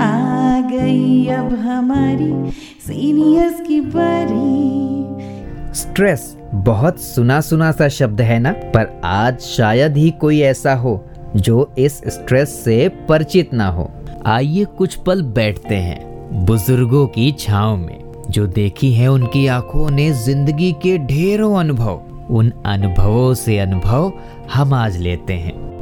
आ गई अब हमारी सीनियर्स की बारी स्ट्रेस बहुत सुना सुना सा शब्द है ना? पर आज शायद ही कोई ऐसा हो जो इस स्ट्रेस से परिचित ना हो। आइए कुछ पल बैठते हैं बुज़ुर्गों की छाव में, जो देखी है उनकी आँखों ने ज़िंदगी के ढेरों अनुभव। उन अनुभवों से अनुभव हम आज लेते हैं।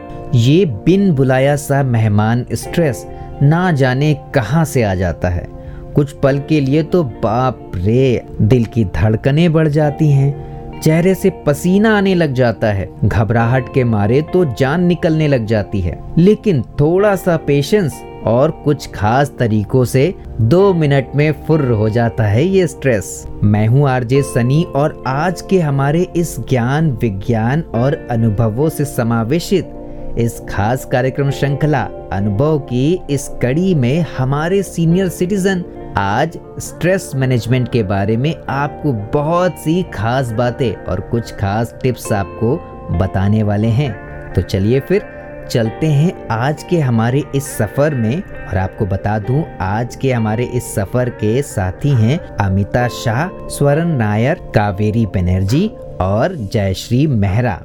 ये बिन बुलाया सा मेहमान स्ट्रेस ना जाने कहाँ से आ जाता है। कुछ पल के लिए तो बाप रे, दिल की धड़कनें बढ़ जाती हैं। चेहरे से पसीना आने लग जाता है। घबराहट के मारे तो जान निकलने लग जाती है। लेकिन थोड़ा सा पेशेंस और कुछ खास तरीकों से दो मिनट में फुर्र हो जाता है ये स्ट्रेस मैं हूँ आरजे सनी और आज के हमारे इस ज्ञान, विज्ञान और अनुभवों से समावेशित इस खास कार्यक्रम श्रृंखला अनुभव की इस कड़ी में हमारे सीनियर सिटीजन आज स्ट्रेस मैनेजमेंट के बारे में आपको बहुत सी खास बातें और कुछ खास टिप्स आपको बताने वाले हैं। तो चलिए फिर चलते हैं आज के हमारे इस सफ़र में और आपको बता दूँ, आज के हमारे इस सफ़र के साथी हैं अमिता शाह, स्वर्ण नायर, कावेरी बनर्जी और जयश्री मेहरा।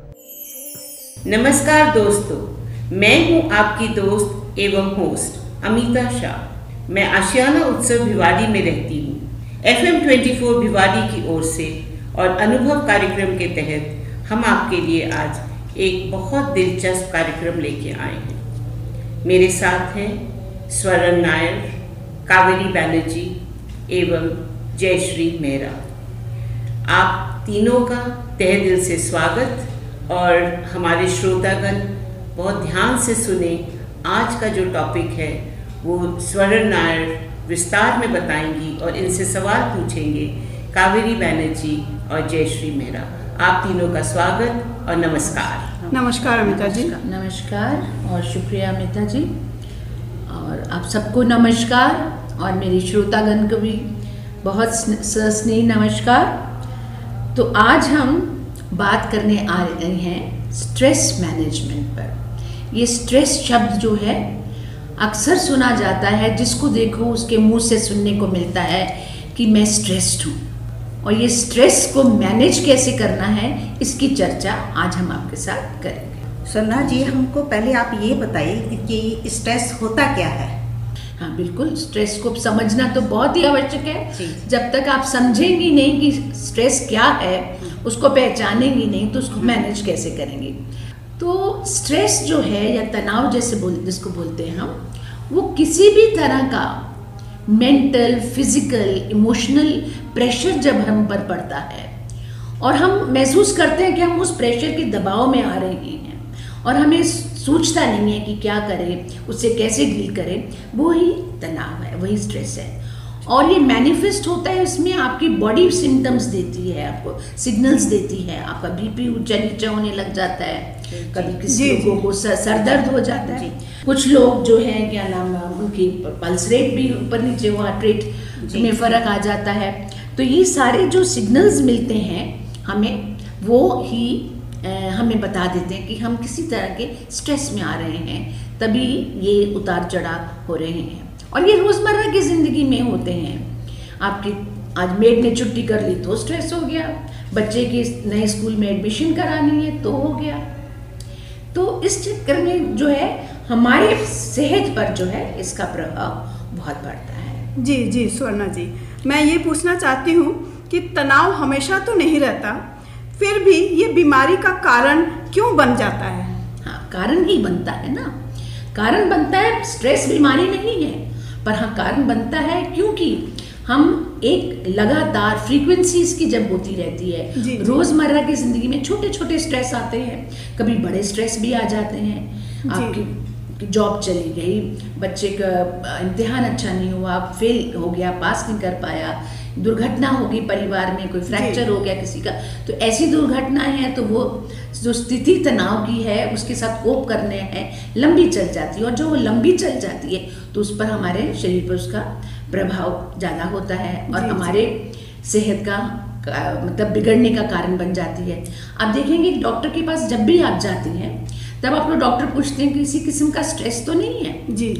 नमस्कार दोस्तों, मैं हूँ आपकी दोस्त एवं होस्ट अमिता शाह। मैं आशियाना उत्सव भिवाड़ी में रहती हूँ एफ़ एम भिवाड़ी की ओर से, और अनुभव कार्यक्रम के तहत हम आपके लिए आज एक बहुत दिलचस्प कार्यक्रम लेके आए हैं। मेरे साथ हैं स्वरण नायर, कावेरी बैनर्जी एवं जयश्री मेहरा। आप तीनों का तह दिल से स्वागत। और हमारे श्रोतागण बहुत ध्यान से सुने। आज का जो टॉपिक है वो स्वर्ण नायर विस्तार में बताएँगी और इनसे सवाल पूछेंगे कावेरी बैनर्जी और जयश्री मेहरा आप तीनों का स्वागत और नमस्कार। नमस्कार अमिता जी नमस्कार और शुक्रिया अमिता जी और आप सबको नमस्कार और मेरी श्रोतागण को भी बहुत स्नेह नमस्कार। तो आज हम बात करने आ रहे हैं स्ट्रेस मैनेजमेंट पर। ये स्ट्रेस शब्द जो है अक्सर सुना जाता है जिसको देखो उसके मुँह से सुनने को मिलता है कि मैं स्ट्रेस्ड हूँ। और ये स्ट्रेस को मैनेज कैसे करना है इसकी चर्चा आज हम आपके साथ करेंगे। सन्ना जी हमको पहले आप ये बताइए कि स्ट्रेस होता क्या है? हाँ बिल्कुल स्ट्रेस को समझना तो बहुत ही आवश्यक है। जब तक आप समझेंगी नहीं कि स्ट्रेस क्या है उसको पहचानेंगे नहीं तो उसको मैनेज कैसे करेंगे? तो स्ट्रेस जो है या तनाव जैसे बोल, जिसको बोलते हैं हम, वो किसी भी तरह का मेंटल फ़िज़िकल इमोशनल प्रेशर जब हम पर पड़ता है, और हम महसूस करते हैं कि हम उस प्रेशर के दबाव में आ रहे हैं, और हमें सोचता नहीं है कि क्या करें उससे कैसे डील करें, वो ही तनाव है, वही स्ट्रेस है। और ये मैनिफेस्ट होता है इसमें आपकी बॉडी सिम्टम्स देती है आपको सिग्नल्स देती है आपका बीपी ऊँचा नीचा होने लग जाता है कभी किसी लोगों को सर, दर्द हो जाता है। कुछ लोग जो है क्या नाम उनकी पल्स रेट भी ऊपर नीचे हुआ रेट में फ़र्क आ जाता है। तो ये सारे जो सिग्नल्स मिलते हैं हमें वो ही हमें बता देते हैं कि हम किसी तरह के स्ट्रेस में आ रहे हैं तभी ये उतार चढ़ाव हो रहे हैं। और ये रोज़मर्रा की ज़िंदगी में होते हैं। आपकी आज मेड ने छुट्टी कर ली तो स्ट्रेस हो गया। बच्चे की नए स्कूल में एडमिशन करानी है तो हो गया। तो इस चक्कर में जो है हमारे सेहत पर जो है इसका प्रभाव बहुत बढ़ता है। जी जी स्वर्णा जी। मैं ये पूछना चाहती हूँ कि तनाव हमेशा तो नहीं रहता फिर भी ये बीमारी का कारण क्यों बन जाता है? हाँ कारण ही बनता है ना। कारण बनता है स्ट्रेस बीमारी नहीं है। पर हाँ कारण बनता है क्योंकि हम एक लगातार फ्रीक्वेंसी की जब होती रहती है। रोज़मर्रा की ज़िंदगी में छोटे छोटे स्ट्रेस आते हैं कभी बड़े स्ट्रेस भी आ जाते हैं आपके जॉब चली गई। बच्चे का इम्तिहान अच्छा नहीं हुआ फेल हो गया पास नहीं कर पाया। दुर्घटना हो गई परिवार में कोई फ्रैक्चर हो गया किसी का। तो ऐसी दुर्घटनाएँ हैं तो वो जो स्थिति तनाव की है उसके साथ कोप करने हैं लंबी चल जाती है। और जो वो लंबी चल जाती है तो उस पर हमारे शरीर पर उसका प्रभाव ज़्यादा होता है और। हमारे सेहत का- मतलब बिगड़ने का कारण बन जाती है। आप देखेंगे डॉक्टर के पास जब भी आप जाती हैं तब आप लोग डॉक्टर पूछते हैं कि किसी किस्म का स्ट्रेस तो नहीं है? जी।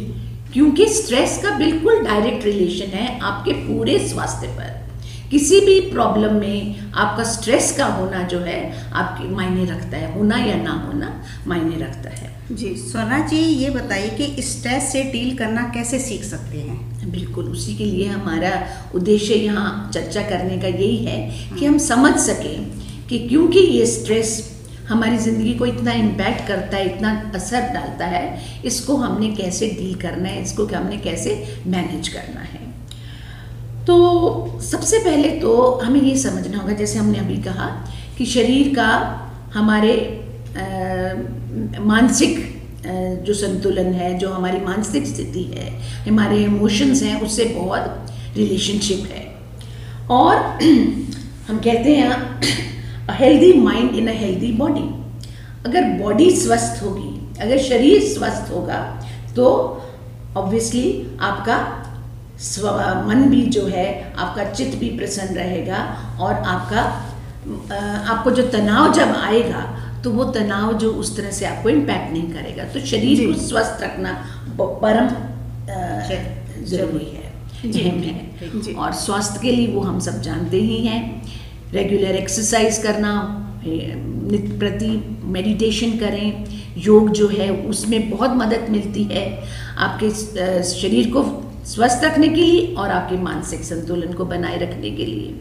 क्योंकि स्ट्रेस का बिल्कुल डायरेक्ट रिलेशन है आपके पूरे स्वास्थ्य पर। किसी भी प्रॉब्लम में आपका स्ट्रेस का होना जो है आपके मायने रखता है होना या ना होना मायने रखता है। जी सोना जी ये बताइए कि स्ट्रेस से डील करना कैसे सीख सकते हैं? बिल्कुल उसी के लिए हमारा उद्देश्य यहाँ चर्चा करने का यही है कि हम समझ सकें कि क्योंकि ये स्ट्रेस हमारी ज़िंदगी को इतना इम्पैक्ट करता है, इतना असर डालता है, इसको हमने कैसे डील करना है, इसको हमने कैसे मैनेज करना है? तो सबसे पहले तो हमें ये समझना होगा, जैसे हमने अभी कहा कि शरीर का हमारे मानसिक जो संतुलन है, जो हमारी मानसिक स्थिति है, हमारे इमोशंस हैं, उससे बहुत रिलेशनशिप है। और हम कहते हैं healthy mind in a healthy body अगर बॉडी स्वस्थ होगी अगर शरीर स्वस्थ होगा तो ऑब्वियसली आपका मन भी जो है आपका चित्त भी प्रसन्न रहेगा और आपका आपको जो तनाव जब आएगा तो वो तनाव जो उस तरह से आपको इम्पैक्ट नहीं करेगा। तो शरीर को स्वस्थ रखना परम अ, ज़रूरी है। जी, अहम जी। है और स्वास्थ्य के लिए वो हम सब जानते ही हैं। रेगुलर एक्सरसाइज करना नित्य प्रति मेडिटेशन करें, योग जो है, उसमें बहुत मदद मिलती है आपके शरीर को स्वस्थ रखने के लिए और आपके मानसिक संतुलन को बनाए रखने के लिए।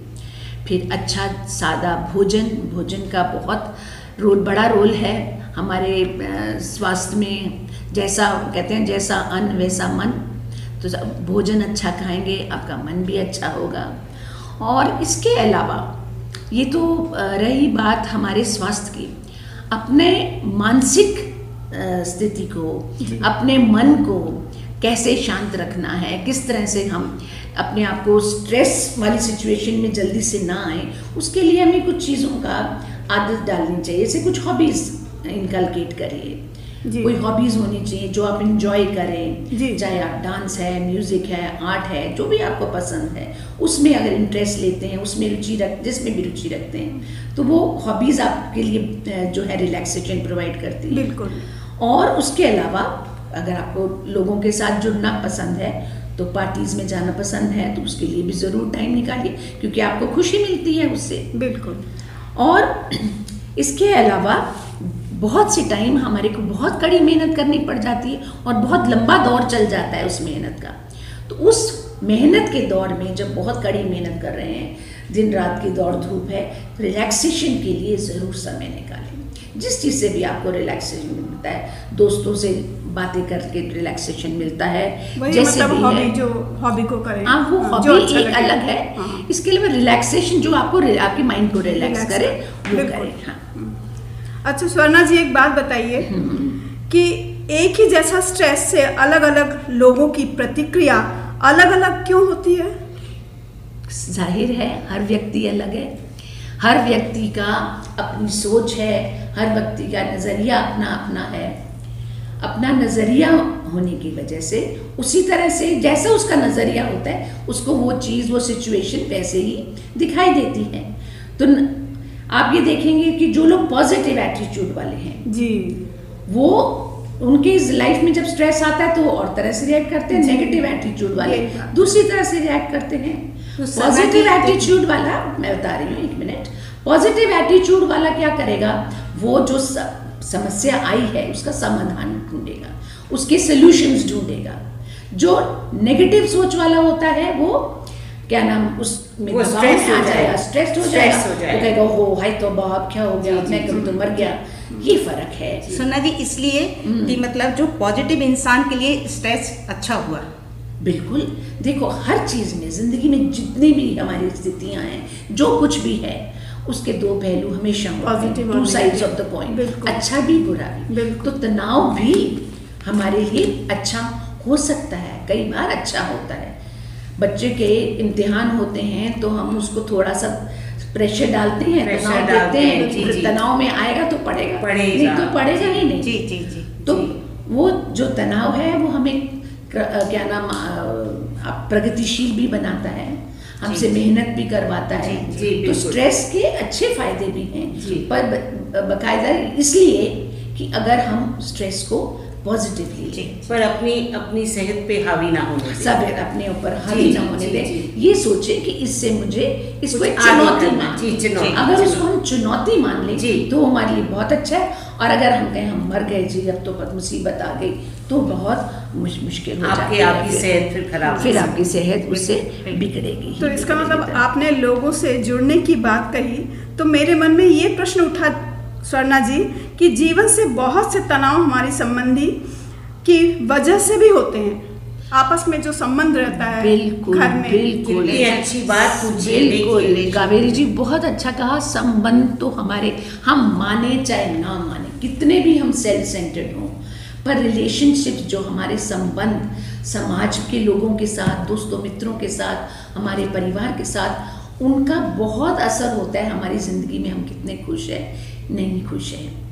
फिर अच्छा सादा भोजन भोजन का बहुत रोल, बड़ा रोल है हमारे स्वास्थ्य में। जैसा, कहते हैं, जैसा अन्न, वैसा मन। तो भोजन अच्छा खाएँगे, आपका मन भी अच्छा होगा। और इसके अलावा ये तो रही बात हमारे स्वास्थ्य की। अपने मानसिक स्थिति को अपने मन को कैसे शांत रखना है किस तरह से हम अपने आप को स्ट्रेस वाली सिचुएशन में जल्दी से ना आए उसके लिए हमें कुछ चीज़ों का आदत डालनी चाहिए। जैसे कुछ हॉबीज़ इनकलकेट करिए। कोई हॉबीज़ होनी चाहिए जो आप इंजॉय करें चाहे आप डांस है म्यूज़िक है आर्ट है जो भी आपको पसंद है उसमें अगर इंटरेस्ट लेते हैं उसमें रुचि रख जिसमें भी रुचि रखते हैं तो वो हॉबीज़ आपके लिए जो है रिलैक्सेशन प्रोवाइड करती है। बिल्कुल। और उसके अलावा अगर आपको लोगों के साथ जुड़ना पसंद है तो पार्टीज़ में जाना पसंद है तो उसके लिए भी ज़रूर टाइम निकालिए क्योंकि आपको खुशी मिलती है उससे। बिल्कुल। और इसके अलावा बहुत सी टाइम हमारे को बहुत कड़ी मेहनत करनी पड़ जाती है और बहुत लंबा दौर चल जाता है उस मेहनत का। तो उस मेहनत के दौर में जब बहुत कड़ी मेहनत कर रहे हैं दिन रात की दौड़ धूप है रिलैक्सेशन के लिए ज़रूर समय निकालें। जिस चीज़ से भी आपको रिलैक्सेशन मिलता है दोस्तों से बातें करके रिलैक्सेशन मिलता है वही मतलब भी हॉबी जो हॉबी को करें हाँ वो हाँ, हॉबी जो अच्छा एक अलग है। हाँ। इसके लिए रिलैक्सेशन जो आपको आपके माइंड को रिलैक्स करे, वो करें हाँ। अच्छा स्वर्णा जी एक बात बताइए कि एक ही जैसा स्ट्रेस से अलग अलग लोगों की प्रतिक्रिया अलग अलग क्यों होती है? ज़ाहिर है हर व्यक्ति अलग है। हर व्यक्ति का अपनी सोच है हर व्यक्ति का नज़रिया अपना अपना है। अपना नज़रिया होने की वजह से उसी तरह से जैसा उसका नज़रिया होता है उसको वो चीज़ वो सिचुएशन वैसे ही दिखाई देती है। तो न, आप ये देखेंगे कि जो लोग पॉजिटिव एटीट्यूड वाले हैं जी। वो उनके इस लाइफ में जब स्ट्रेस आता है तो वो और तरह से रिएक्ट करते हैं नेगेटिव एटीट्यूड वाले। दूसरी तरह से रिएक्ट करते हैं। तो पॉजिटिव एटीट्यूड वाला मैं बता रही हूँ एक मिनट पॉजिटिव एटीट्यूड वाला क्या करेगा? वो जो समस्या आई है उसका समाधान ढूंढेगा। उसके सॉल्यूशंस ढूंढेगा। जो नेगेटिव सोच वाला होता है वो क्या नाम stress में आ जाएगा स्ट्रेस हो जाएगा। हो जाएगा। कहेगा हो हाय तो बाप क्या हो गया? मैं कब तो मर गया। ये फ़र्क है। सुना जी इसलिए कि मतलब जो पॉजिटिव इंसान के लिए स्ट्रेस अच्छा हुआ। बिल्कुल। देखो हर चीज़ में ज़िंदगी में जितनी भी हमारी स्थितियाँ हैं जो कुछ भी है उसके दो पहलू हमेशा और two sides of the point अच्छा भी बुरा भी। तो तनाव भी हमारे लिए अच्छा हो सकता है कई बार अच्छा होता है। बच्चे के इम्तिहान होते हैं तो हम उसको थोड़ा सा प्रेशर डालते हैं तनाव डालते देते हैं। तनाव में आएगा तो पड़ेगा। पड़ेगा। नहीं तो पड़ेगा ही नहीं। जी जी जी तो वो जो तनाव है वो हमें क्या नाम प्रगतिशील भी बनाता है हमसे मेहनत भी करवाता है। जी, तो स्ट्रेस के अच्छे फ़ायदे भी हैं पर बकायदा इसलिए कि अगर हम स्ट्रेस को पॉजिटिवली पर अपनी अपनी सेहत पे हावी ना होने सब अपने ऊपर हावी ना होने दें। ये सोचे कि इससे मुझे इसको एक चुनौती। मान अगर। उसको हम चुनौती मान लें जी। तो हमारे लिए बहुत अच्छा है। और अगर हम कहें हम मर गए जी अब तो बहुत मुसीबत आ गई तो बहुत मुश, मुश्किल हो आपके आपकी सेहत फिर खराब फिर आपकी सेहत उससे बिगड़ेगी तो इसका मतलब। आपने लोगों से जुड़ने की बात कही तो मेरे मन में ये प्रश्न उठा स्वर्णा जी कि जीवन से बहुत से तनाव हमारे संबंधी की वजह से भी होते हैं। आपस में जो संबंध रहता है बिल्कुल घर में बिल्कुल। अच्छी बात पूछी बिल्कुल। कावेरी जी बहुत अच्छा कहा संबंध तो हमारे हम माने चाहे ना माने कितने भी हम सेल्फ सेंटर्ड हों पर रिलेशनशिप जो हमारे संबंध समाज के लोगों के साथ दोस्तों मित्रों के साथ हमारे परिवार के साथ उनका बहुत असर होता है हमारी ज़िंदगी में हम कितने खुश हैं। नहीं खुश है।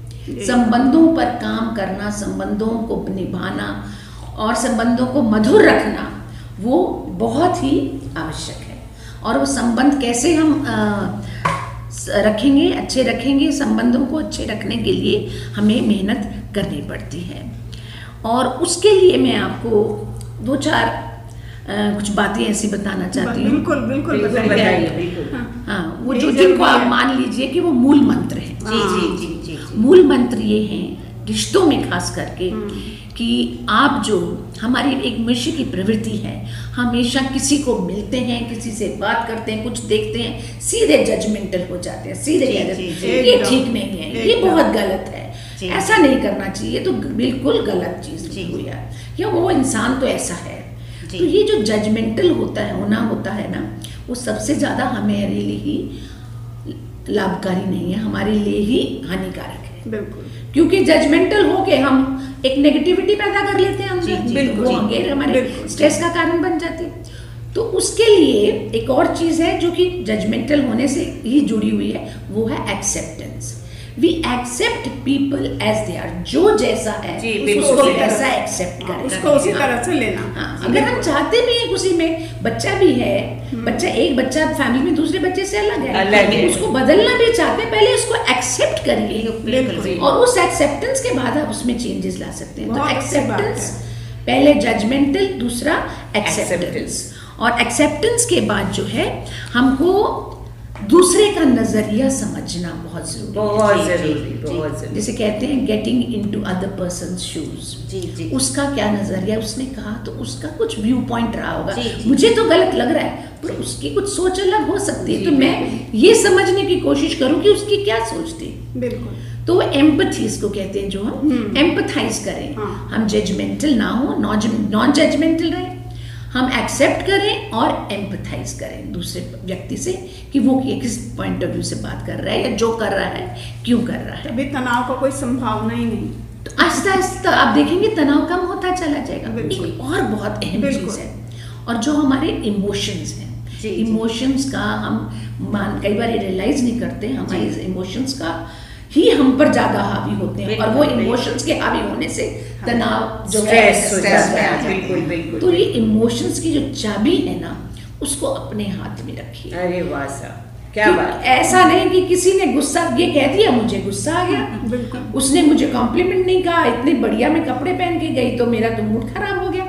संबंधों पर काम करना, संबंधों को निभाना और संबंधों को मधुर रखना, वो बहुत ही आवश्यक है। और वो संबंध कैसे हम स- रखेंगे, अच्छे रखेंगे, संबंधों को अच्छे रखने के लिए हमें मेहनत करनी पड़ती है। और उसके लिए मैं आपको दो चार कुछ बातें ऐसी बताना चाहती हूँ। बिल्कुल बिल्कुल बिल्कुल बताइए। बिल्कुल। हाँ। वो जो जिनको आप मान लीजिए कि वो मूल मंत्र है। जी जी जी मूल मंत्र ये हैं रिश्तों में खास करके कि आप जो हमारी एक मनुष्य की प्रवृत्ति है हमेशा किसी को मिलते हैं किसी से बात करते हैं कुछ देखते हैं सीधे जजमेंटल हो जाते हैं सीधे जी, कह जी, जी। ये ठीक नहीं है ये बहुत गलत है। ऐसा नहीं करना चाहिए तो बिल्कुल गलत चीज़ जी। हुई है। या वो इंसान तो ऐसा है। तो ये जो जजमेंटल होता है होना होता है ना वो सबसे ज़्यादा हमारे लिए ही लाभकारी नहीं है हमारे लिए ही हानिकारक है। बिल्कुल। क्योंकि जजमेंटल हो के हम एक नेगेटिविटी पैदा कर लेते हैं जी, अंदर। जी, बिल्कुल। जी, होंगे हमारे स्ट्रेस का कारण बन जाती है। तो उसके लिए एक और चीज़ है जो कि जजमेंटल होने से ही जुड़ी हुई है वो है acceptance we accept people as they are जो जैसा है जी, उसको वैसा एक्सेप्ट हाँ, करें। उसको उसी तरह से लेना। हाँ अगर हम चाहते भी हैं उसी में बच्चा भी है बच्चा एक बच्चा फैमिली में दूसरे बच्चे से अलग है अलग है। उसको बदलना भी चाहते हैं पहले उसको एक्सेप्ट करिए। और उस एक्सेप्टेंस के बाद आप उसमें चेंजेस ला सकते हैं। तो एक्सेप्टेंस पहले जजमेंटल दूसरा एक्सेप्टेंस और एक्सेप्टेंस के बाद जो है हमको दूसरे का नज़रिया समझना बहुत ज़रूरी है। बहुत ज़रूरी। बहुत ज़रूरी। जैसे कहते हैं getting into other person shoes जी जी। उसका क्या नज़रिया? उसने कहा तो उसका कुछ व्यू पॉइंट रहा होगा। जी, जी। मुझे तो गलत लग रहा है पर उसकी कुछ सोच अलग हो सकती है। तो मैं ये समझने की कोशिश करूँ कि उसकी क्या सोचती बिल्कुल। तो एम्पथी इसको कहते हैं जो हम हम्म। एम्पथाइज करें। हाँ। हम जजमेंटल ना हो नॉन जजमेंटल रहे। हम एक्सेप्ट करें और एम्पथाइज करें दूसरे व्यक्ति से कि वो किस पॉइंट ऑफ़ व्यू से बात कर रहा है या जो कर रहा है क्यों कर रहा है तभी तनाव का कोई संभावना ही नहीं तो आहिस्ता आहिस्ता आप देखेंगे तनाव कम होता चला जाएगा। एक और बहुत अहम। चीज़ है और जो हमारे इमोशंस हैं। इमोशंस का हम मान कई बार रियलाइज़ नहीं करते हमारे इमोशंस का ही हम पर ज़्यादा हावी होते हैं और वो इमोशंस के हावी होने से तनाव जो है हो है। है। बिल्कुल बिल्कुल तो ये इमोशंस की जो चाबी है ना उसको अपने हाथ में रखिए। अरे वाह क्या बात ऐसा नहीं कि किसी ने गुस्सा ये कह दिया मुझे गुस्सा आ गया। उसने मुझे कॉम्प्लीमेंट नहीं कहा इतने बढ़िया मैं कपड़े पहन के गई तो मेरा तो मूड खराब हो गया।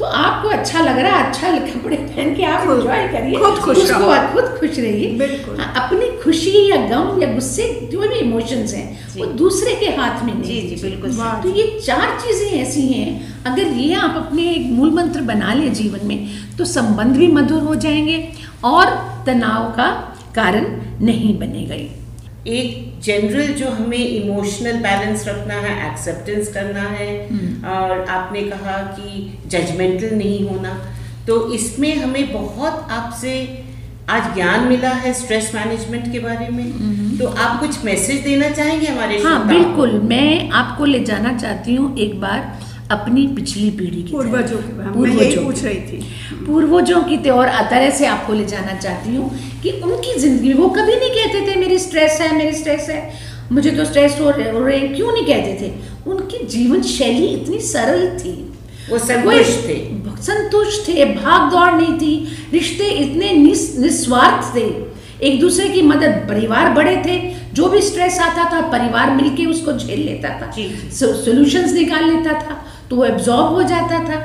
तो आपको अच्छा लग रहा है अच्छा कपड़े पहन के आप एंजॉय करिए। खुद खुश रहो। आप खुद खुश रहिए। बिल्कुल। हाँ, अपनी खुशी या गम या गुस्से जो भी इमोशंस हैं वो दूसरे के हाथ में नहीं। जी जी बिल्कुल। तो ये चार चीज़ें ऐसी हैं। अगर ये आप अपने एक मूल मंत्र बना लें जीवन में तो संबंध भी मधुर हो जाएँगे और तनाव का कारण नहीं बनेगा ये। एक जनरल जो हमें इमोशनल बैलेंस रखना है एक्सेप्टेंस करना है और आपने कहा कि जजमेंटल नहीं होना तो इसमें हमें बहुत आपसे आज ज्ञान मिला है स्ट्रेस मैनेजमेंट के बारे में। तो आप कुछ मैसेज देना चाहेंगे हमारे हाँ बिल्कुल मैं आपको ले जाना चाहती हूँ एक बार। अपनी पिछली पीढ़ी की पूर्वजों के पूर्वजों पूछ रही थी। पूर्वजों की तो और तरह से आपको ले जाना चाहती हूँ कि उनकी ज़िंदगी वो कभी नहीं कहते थे मेरी स्ट्रेस है मेरी स्ट्रेस है मुझे तो स्ट्रेस हो रहे हो रहे हैं क्यों नहीं कहते थे? उनकी जीवन शैली इतनी सरल थी। वो संतुष्ट थे। संतुष्ट थे भाग दौड़ नहीं थी रिश्ते इतने निस, निस्वार्थ थे। एक दूसरे की मदद परिवार बड़े थे जो भी स्ट्रेस आता था परिवार मिलके उसको झेल लेता था। सॉल्यूशंस निकाल लेता था। तो वो एब्जॉर्ब हो जाता था।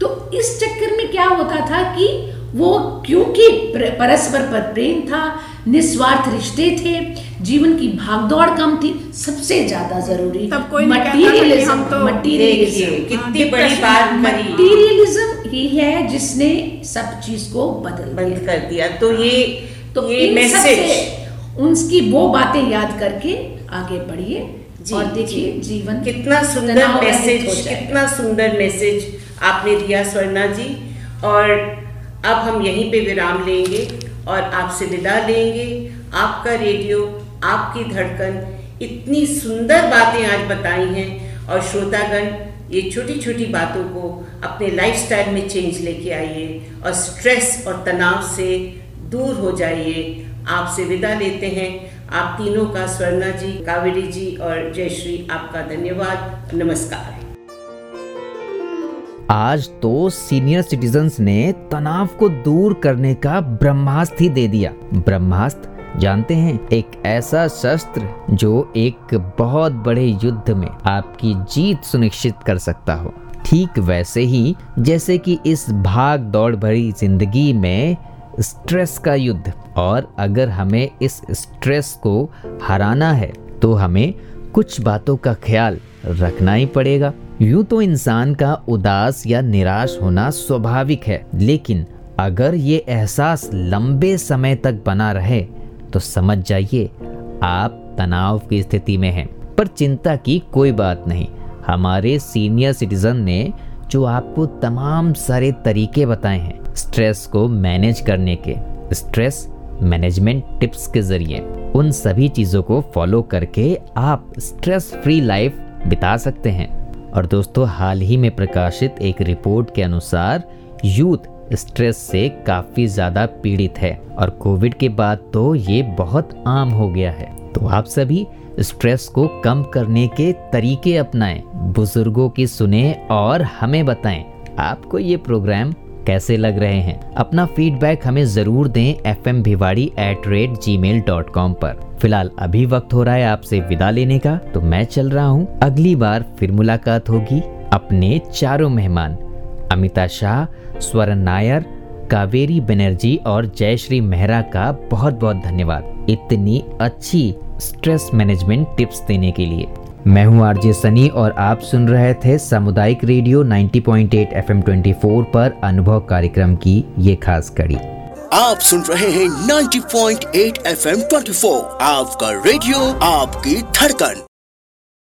तो इस चक्कर में क्या होता था कि वो क्योंकि परस्पर पर प्रेम था निस्वार्थ रिश्ते थे जीवन की भागदौड़ कम थी सबसे ज़्यादा ज़रूरी हम तो- मटीरियलिज्म कितनी हाँ, बड़ी बात मटीरियलिज्म ही है जिसने सब चीज़ को बदल बंद कर दिया। तो ये तो ये मैसेज उनकी वो बातें याद करके आगे बढ़िए। और देखिए जी। जीवन कितना सुंदर मैसेज कितना सुंदर मैसेज आपने दिया स्वर्णा जी। और अब हम यहीं पे विराम लेंगे और आपसे विदा लेंगे। आपका रेडियो आपकी धड़कन इतनी सुंदर बातें आज बताई हैं। और श्रोतागण ये छोटी छोटी बातों को अपने लाइफस्टाइल में चेंज लेके आइए और स्ट्रेस और तनाव से दूर हो जाइए। आपसे विदा लेते हैं। आप तीनों का स्वर्णा जी, कावेरी जी और जयश्री आपका धन्यवाद। नमस्कार। आज तो सीनियर सिटीजन्स ने तनाव को दूर करने का ब्रह्मास्त्र ही दे दिया। ब्रह्मास्त्र, जानते हैं, एक ऐसा शस्त्र जो एक बहुत बड़े युद्ध में आपकी जीत सुनिश्चित कर सकता हो। ठीक वैसे ही, जैसे कि इस भाग दौड़ भरी ज़िंदगी में स्ट्रेस का युद्ध। और अगर हमें इस स्ट्रेस को हराना है तो हमें कुछ बातों का ख्याल रखना ही पड़ेगा। यूँ तो इंसान का उदास या निराश होना स्वाभाविक है, लेकिन अगर ये एहसास लंबे समय तक बना रहे तो समझ जाइए, आप तनाव की स्थिति में हैं। पर चिंता की कोई बात नहीं। हमारे सीनियर सिटीजन ने जो आपको तमाम सारे तरीके बताए हैं स्ट्रेस को मैनेज करने के स्ट्रेस मैनेजमेंट टिप्स के ज़रिए उन सभी चीज़ों को फॉलो करके आप स्ट्रेस फ्री लाइफ बिता सकते हैं। और दोस्तों, हाल ही में प्रकाशित एक रिपोर्ट के अनुसार यूथ स्ट्रेस से काफ़ी ज़्यादा पीड़ित है और कोविड के बाद तो ये बहुत आम हो गया है। तो आप सभी स्ट्रेस को कम करने के तरीके अपनाएँ, बुज़ुर्गों की सुने और हमें बताएँ। आपको ये प्रोग्राम कैसे लग रहे हैं? अपना फीडबैक हमें ज़रूर दें F M Bhiwadi at rate Gmail dot com पर। फ़िलहाल अभी वक्त हो रहा है आपसे विदा लेने का तो मैं चल रहा हूँ। अगली बार फिर मुलाकात होगी अपने चारों मेहमान, अमिता शाह स्वरण नायर, कावेरी बनर्जी और जयश्री मेहरा का बहुत बहुत धन्यवाद। इतनी अच्छी स्ट्रेस मैनेजमेंट टिप्स देने के लिए। मैं हूँ आरजे सनी और आप सुन रहे थे सामुदायिक रेडियो 90.8 एफएम 24 पर अनुभव कार्यक्रम की ये खास कड़ी। आप सुन रहे हैं 90.8 एफएम 24 आपका रेडियो, आपकी धड़कन।